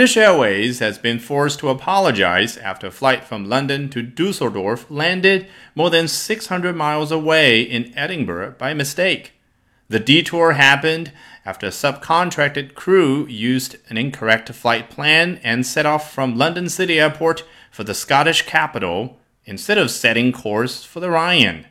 British Airways has been forced to apologize after a flight from London to Dusseldorf landed more than 600 miles away in Edinburgh by mistake. The detour happened after a subcontracted crew used an incorrect flight plan and set off from London City Airport for the Scottish capital instead of setting course for the Rhine.